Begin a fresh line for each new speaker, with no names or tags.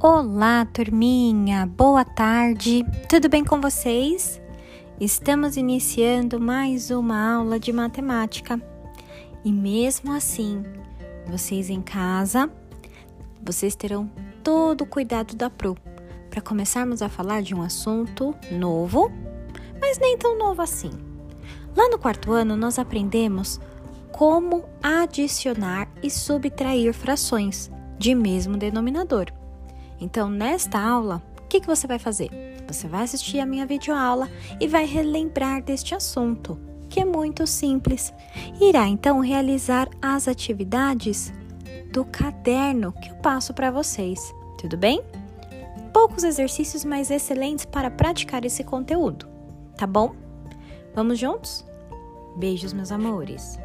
Olá, turminha! Boa tarde! Tudo bem com vocês? Estamos iniciando mais uma aula de matemática. E mesmo assim, vocês em casa, vocês terão todo o cuidado da Pro para começarmos a falar de um assunto novo, mas nem tão novo assim. Lá no quarto ano, nós aprendemos como adicionar e subtrair frações de mesmo denominador. Então, nesta aula, o que, que você vai fazer? Você vai assistir a minha videoaula e vai relembrar deste assunto, que é muito simples. Irá então realizar as atividades do caderno que eu passo para vocês, tudo bem? Poucos exercícios, mas excelentes para praticar esse conteúdo, tá bom? Vamos juntos? Beijos, meus amores!